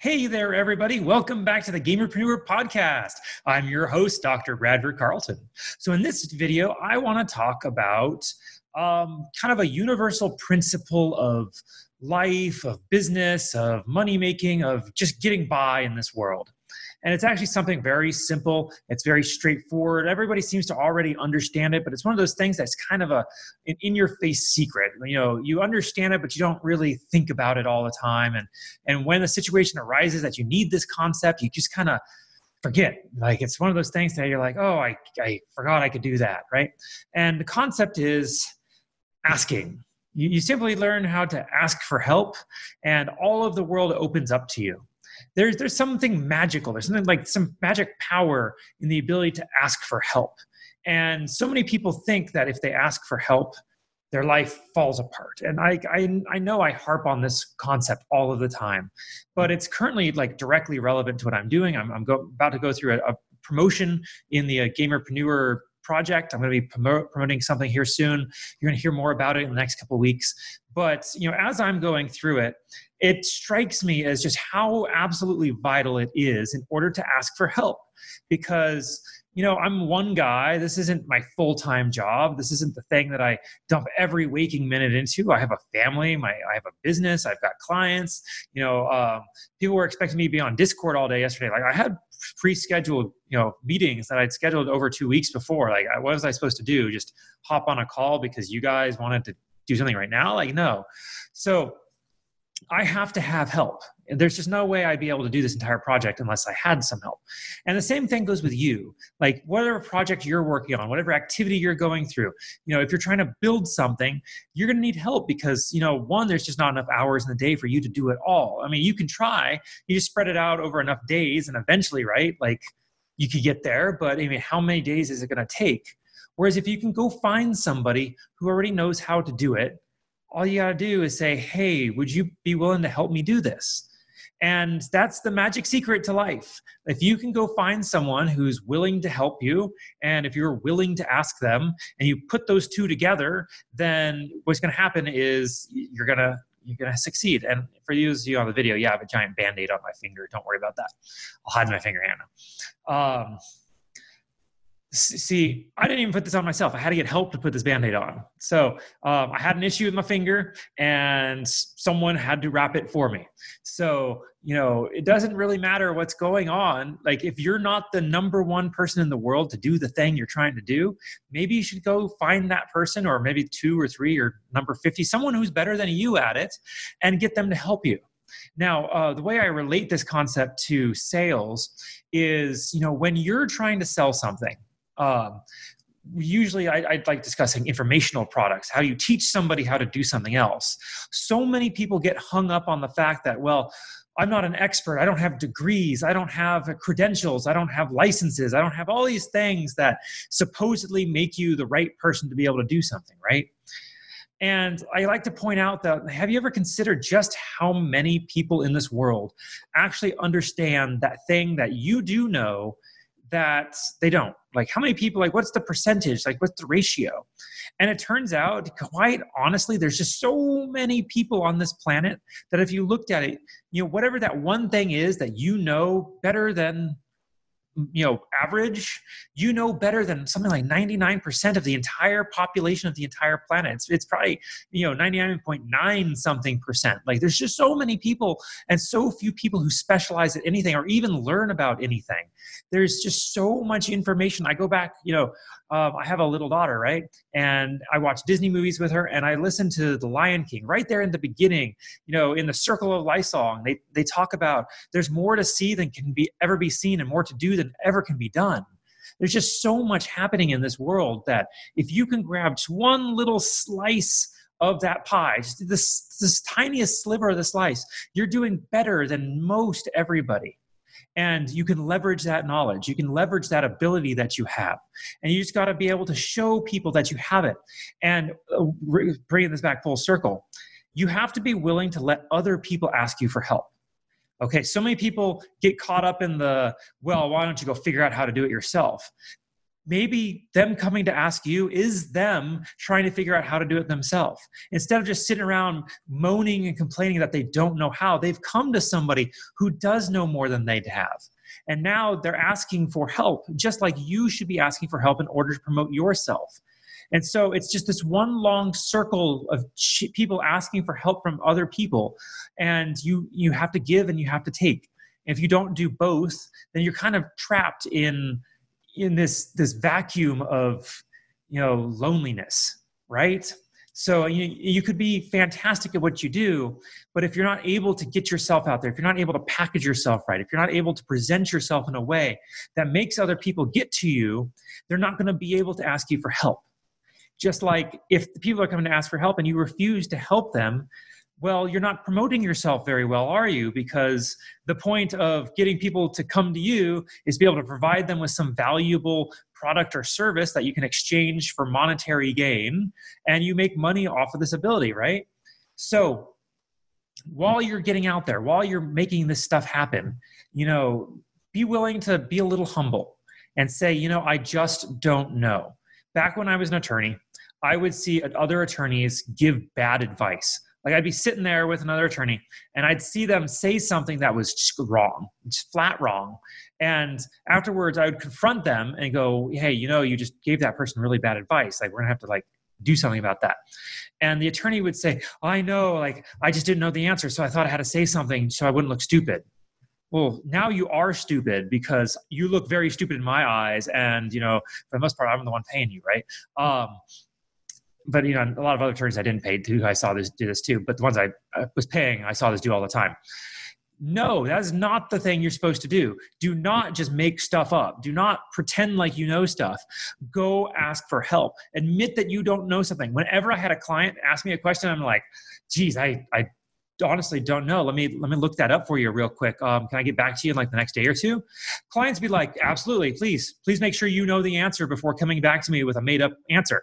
Hey there, everybody. Welcome back to the Gamerpreneur Podcast. I'm your host, Dr. Bradford Carlton. So, in this video, I want to talk about um, kind of a universal principle of life, of business, of money making, of just getting by in this world. And it's actually something very simple. It's very straightforward. Everybody seems to already understand it, but it's one of those things that's kind of a an in your face secret. You know, you understand it, but you don't really think about it all the time. And and when the situation arises that you need this concept, you just kind of forget. Like it's one of those things that you're like, oh, I, I forgot I could do that, right? And the concept is asking. You, you simply learn how to ask for help, and all of the world opens up to you there's there's something magical. There's something like some magic power in the ability to ask for help. And so many people think that if they ask for help their life falls apart. And I, I i know i harp on this concept all of the time but it's currently like directly relevant to what i'm doing. I'm, I'm go, about to go through a, a promotion in the uh, gamerpreneur project. I'm going to be promoting something here soon. You're going to hear more about it in the next couple weeks but you know as i'm going through it it strikes me as just how absolutely vital it is in order to ask for help. Because you know i'm one guy this isn't my full-time job this isn't the thing that i dump every waking minute into. I have a family my i have a business i've got clients you know um, people were expecting me to be on discord all day yesterday. Like i had pre-scheduled you know meetings that i'd scheduled over two weeks before. Like what was i supposed to do? Just hop on a call because you guys wanted to do something right now like no so I have to have help. There's just no way I'd be able to do this entire project unless I had some help. And the same thing goes with you. Like whatever project you're working on, whatever activity you're going through, you know, if you're trying to build something, you're going to need help because, you know, one, there's just not enough hours in the day for you to do it all. I mean, you can try, you just spread it out over enough days and eventually, right? Like you could get there, but I mean, how many days is it going to take? Whereas if you can go find somebody who already knows how to do it, all you got to do is say, Hey, would you be willing to help me do this? And that's the magic secret to life. If you can go find someone who's willing to help you, and if you're willing to ask them, and you put those two together, then what's going to happen is you're going to you're going to succeed. And for those of you on the video, yeah, I have a giant band aid on my finger. Don't worry about that. I'll hide my finger, Hannah. Um, see i didn't even put this on myself. I had to get help to put this band-aid on. So um, i had an issue with my finger and someone had to wrap it for me. So you know it doesn't really matter what's going on. Like if you're not the number one person in the world to do the thing you're trying to do maybe you should go find that person or maybe two or three or number 50 someone who's better than you at it and get them to help you. Now, uh, the way I relate this concept to sales is, you know, when you're trying to sell something, um, usually I, I, like discussing informational products how you teach somebody how to do something else. So many people get hung up on the fact that well i'm not an expert i don't have degrees i don't have credentials i don't have licenses i don't have all these things that supposedly make you the right person to be able to do something right? And I like to point out that have you ever considered just how many people in this world actually understand that thing that you do know that they don't. Like how many people like what's the percentage? Like what's the ratio? And it turns out quite honestly there's just so many people on this planet that if you looked at it you know whatever that one thing is that you know better than you know average you know better than something like 99% of the entire population of the entire planet it's, it's probably you know 99.9 something percent like there's just so many people and so few people who specialize at anything or even learn about anything there's just so much information i go back you know um, I have a little daughter, right? And I watch Disney movies with her, and I listen to The Lion King right there in the beginning. You know, in the Circle of Life song, they they talk about there's more to see than can be ever be seen, and more to do than ever can be done. There's just so much happening in this world that if you can grab just one little slice of that pie, just this this tiniest sliver of the slice, you're doing better than most everybody. And you can leverage that knowledge. You can leverage that ability that you have. And you just got to be able to show people that you have it. And uh, bringing this back full circle you have to be willing to let other people ask you for help okay so many people get caught up in the well why don't you go figure out how to do it yourself maybe them coming to ask you is them trying to figure out how to do it themselves. Instead of just sitting around moaning and complaining that they don't know how, they've come to somebody who does know more than they'd have. And now they're asking for help, just like you should be asking for help in order to promote yourself. And so it's just this one long circle of people asking for help from other people. And you, you have to give and you have to take. If you don't do both, then you're kind of trapped in, in this, this vacuum of, you know, loneliness, right? So you, you could be fantastic at what you do, but if you're not able to get yourself out there, if you're not able to package yourself right, if you're not able to present yourself in a way that makes other people get to you, they're not going to be able to ask you for help. Just like if the people are coming to ask for help and you refuse to help them, well, you're not promoting yourself very well, are you? Because the point of getting people to come to you is to be able to provide them with some valuable product or service that you can exchange for monetary gain, and you make money off of this ability, right? So, while you're getting out there, while you're making this stuff happen, you know, be willing to be a little humble and say, you know, I just don't know. Back when I was an attorney, I would see other attorneys give bad advice. Like I'd be sitting there with another attorney and I'd see them say something that was just wrong, just flat wrong. And afterwards I would confront them and go, Hey, you know, you just gave that person really bad advice. Like we're gonna have to like do something about that. And the attorney would say, oh, I know, like I just didn't know the answer. So I thought I had to say something so I wouldn't look stupid well now you are stupid because you look very stupid in my eyes and you know for the most part i'm the one paying you right um, but you know, a lot of other attorneys I didn't pay to, I saw this do this too. But the ones I, I was paying, I saw this do all the time. No, that is not the thing you're supposed to do. Do not just make stuff up. Do not pretend like you know stuff. Go ask for help. Admit that you don't know something. Whenever I had a client ask me a question, I'm like, geez, I, I honestly don't know. Let me let me look that up for you real quick. Um, can I get back to you in like the next day or two? Clients be like, absolutely, please, please make sure you know the answer before coming back to me with a made up answer.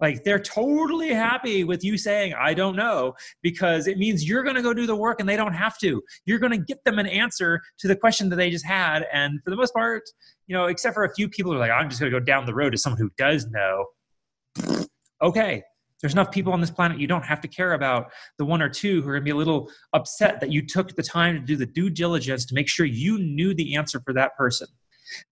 Like they're totally happy with you saying, I don't know, because it means you're going to go do the work and they don't have to. You're going to get them an answer to the question that they just had. And for the most part, you know, except for a few people who are like, I'm just going to go down the road to someone who does know. Okay, there's enough people on this planet you don't have to care about the one or two who are going to be a little upset that you took the time to do the due diligence to make sure you knew the answer for that person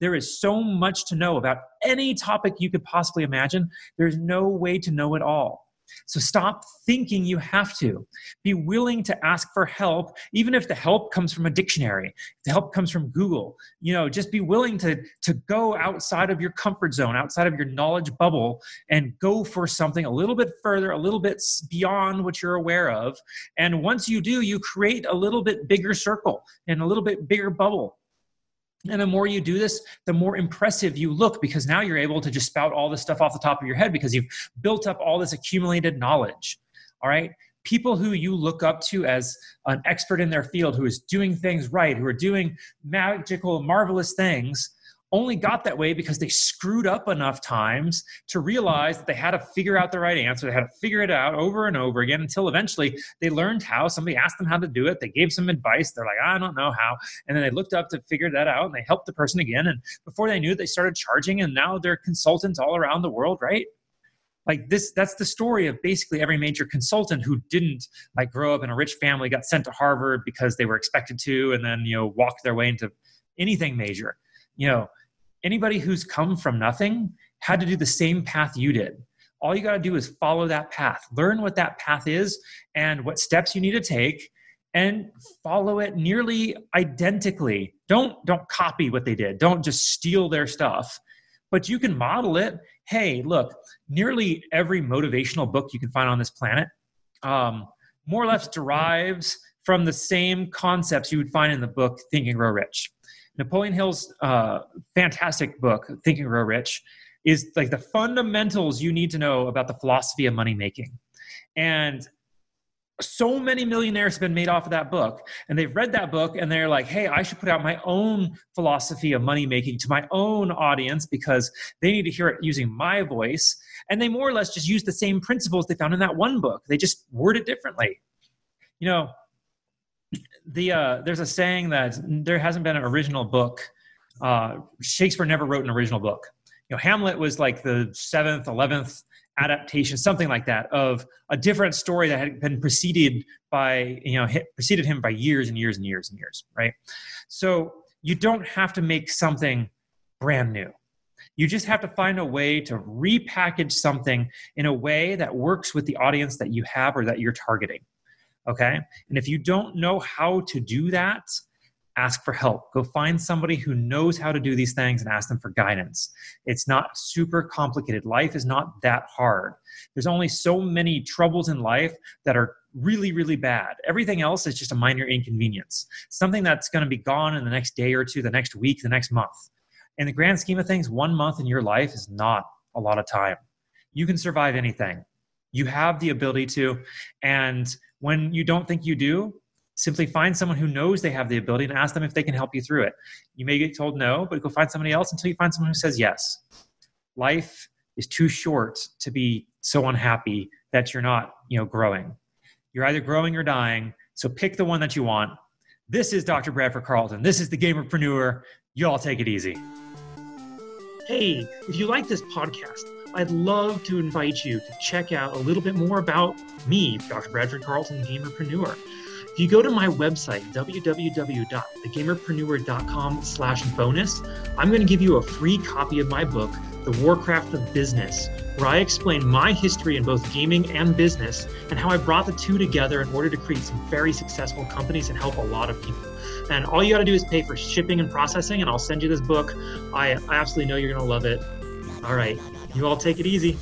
there is so much to know about any topic you could possibly imagine. There's no way to know it all. So stop thinking you have to. Be willing to ask for help, even if the help comes from a dictionary, the help comes from Google. You know, just be willing to, to go outside of your comfort zone, outside of your knowledge bubble, and go for something a little bit further, a little bit beyond what you're aware of. And once you do, you create a little bit bigger circle and a little bit bigger bubble. And the more you do this, the more impressive you look because now you're able to just spout all this stuff off the top of your head because you've built up all this accumulated knowledge. All right. People who you look up to as an expert in their field, who is doing things right, who are doing magical, marvelous things, only got that way because they screwed up enough times to realize that they had to figure out the right answer. They had to figure it out over and over again until eventually they learned how. Somebody asked them how to do it. They gave some advice. They're like, I don't know how. And then they looked up to figure that out and they helped the person again. And before they knew it, they started charging and now they're consultants all around the world, right? like this that's the story of basically every major consultant who didn't like grow up in a rich family got sent to harvard because they were expected to and then you know walk their way into anything major you know anybody who's come from nothing had to do the same path you did. All you got to do is follow that path, learn what that path is and what steps you need to take and follow it nearly identically. Don't don't copy what they did. Don't just steal their stuff, but you can model it. Hey, look, nearly every motivational book you can find on this planet um, more or less derives from the same concepts you would find in the book Think and Grow Rich. Napoleon Hill's uh, fantastic book, Think and Grow Rich, is like the fundamentals you need to know about the philosophy of money making. And so many millionaires have been made off of that book and they've read that book and they're like hey i should put out my own philosophy of money making to my own audience because they need to hear it using my voice. And they more or less just use the same principles they found in that one book. They just word it differently. You know the uh, there's a saying that there hasn't been an original book. Uh, Shakespeare never wrote an original book. you know, Hamlet was like the seventh, eleventh adaptation, something like that, of a different story that had been preceded by, you know, preceded him by years and years and years and years, right? So you don't have to make something brand new. You just have to find a way to repackage something in a way that works with the audience that you have or that you're targeting. Okay. And if you don't know how to do that, ask for help. Go find somebody who knows how to do these things and ask them for guidance. It's not super complicated. Life is not that hard. There's only so many troubles in life that are really, really bad. Everything else is just a minor inconvenience, something that's going to be gone in the next day or two, the next week, the next month. In the grand scheme of things, one month in your life is not a lot of time. You can survive anything. You have the ability to. And when you don't think you do, simply find someone who knows they have the ability and ask them if they can help you through it. You may get told no, but go find somebody else until you find someone who says yes. Life is too short to be so unhappy that you're not, you know, growing. You're either growing or dying. So pick the one that you want. This is Dr. Bradford Carlton. This is the Gamerpreneur. You all take it easy. Hey, if you like this podcast, I'd love to invite you to check out a little bit more about me, Dr. Bradford Carlton, Gamerpreneur. If you go to my website, www.thegamerpreneur.com slash bonus, I'm going to give you a free copy of my book, The Warcraft of Business, where I explain my history in both gaming and business and how I brought the two together in order to create some very successful companies and help a lot of people. And all you got to do is pay for shipping and processing, and I'll send you this book. I, I absolutely know you're going to love it. All right, you all take it easy.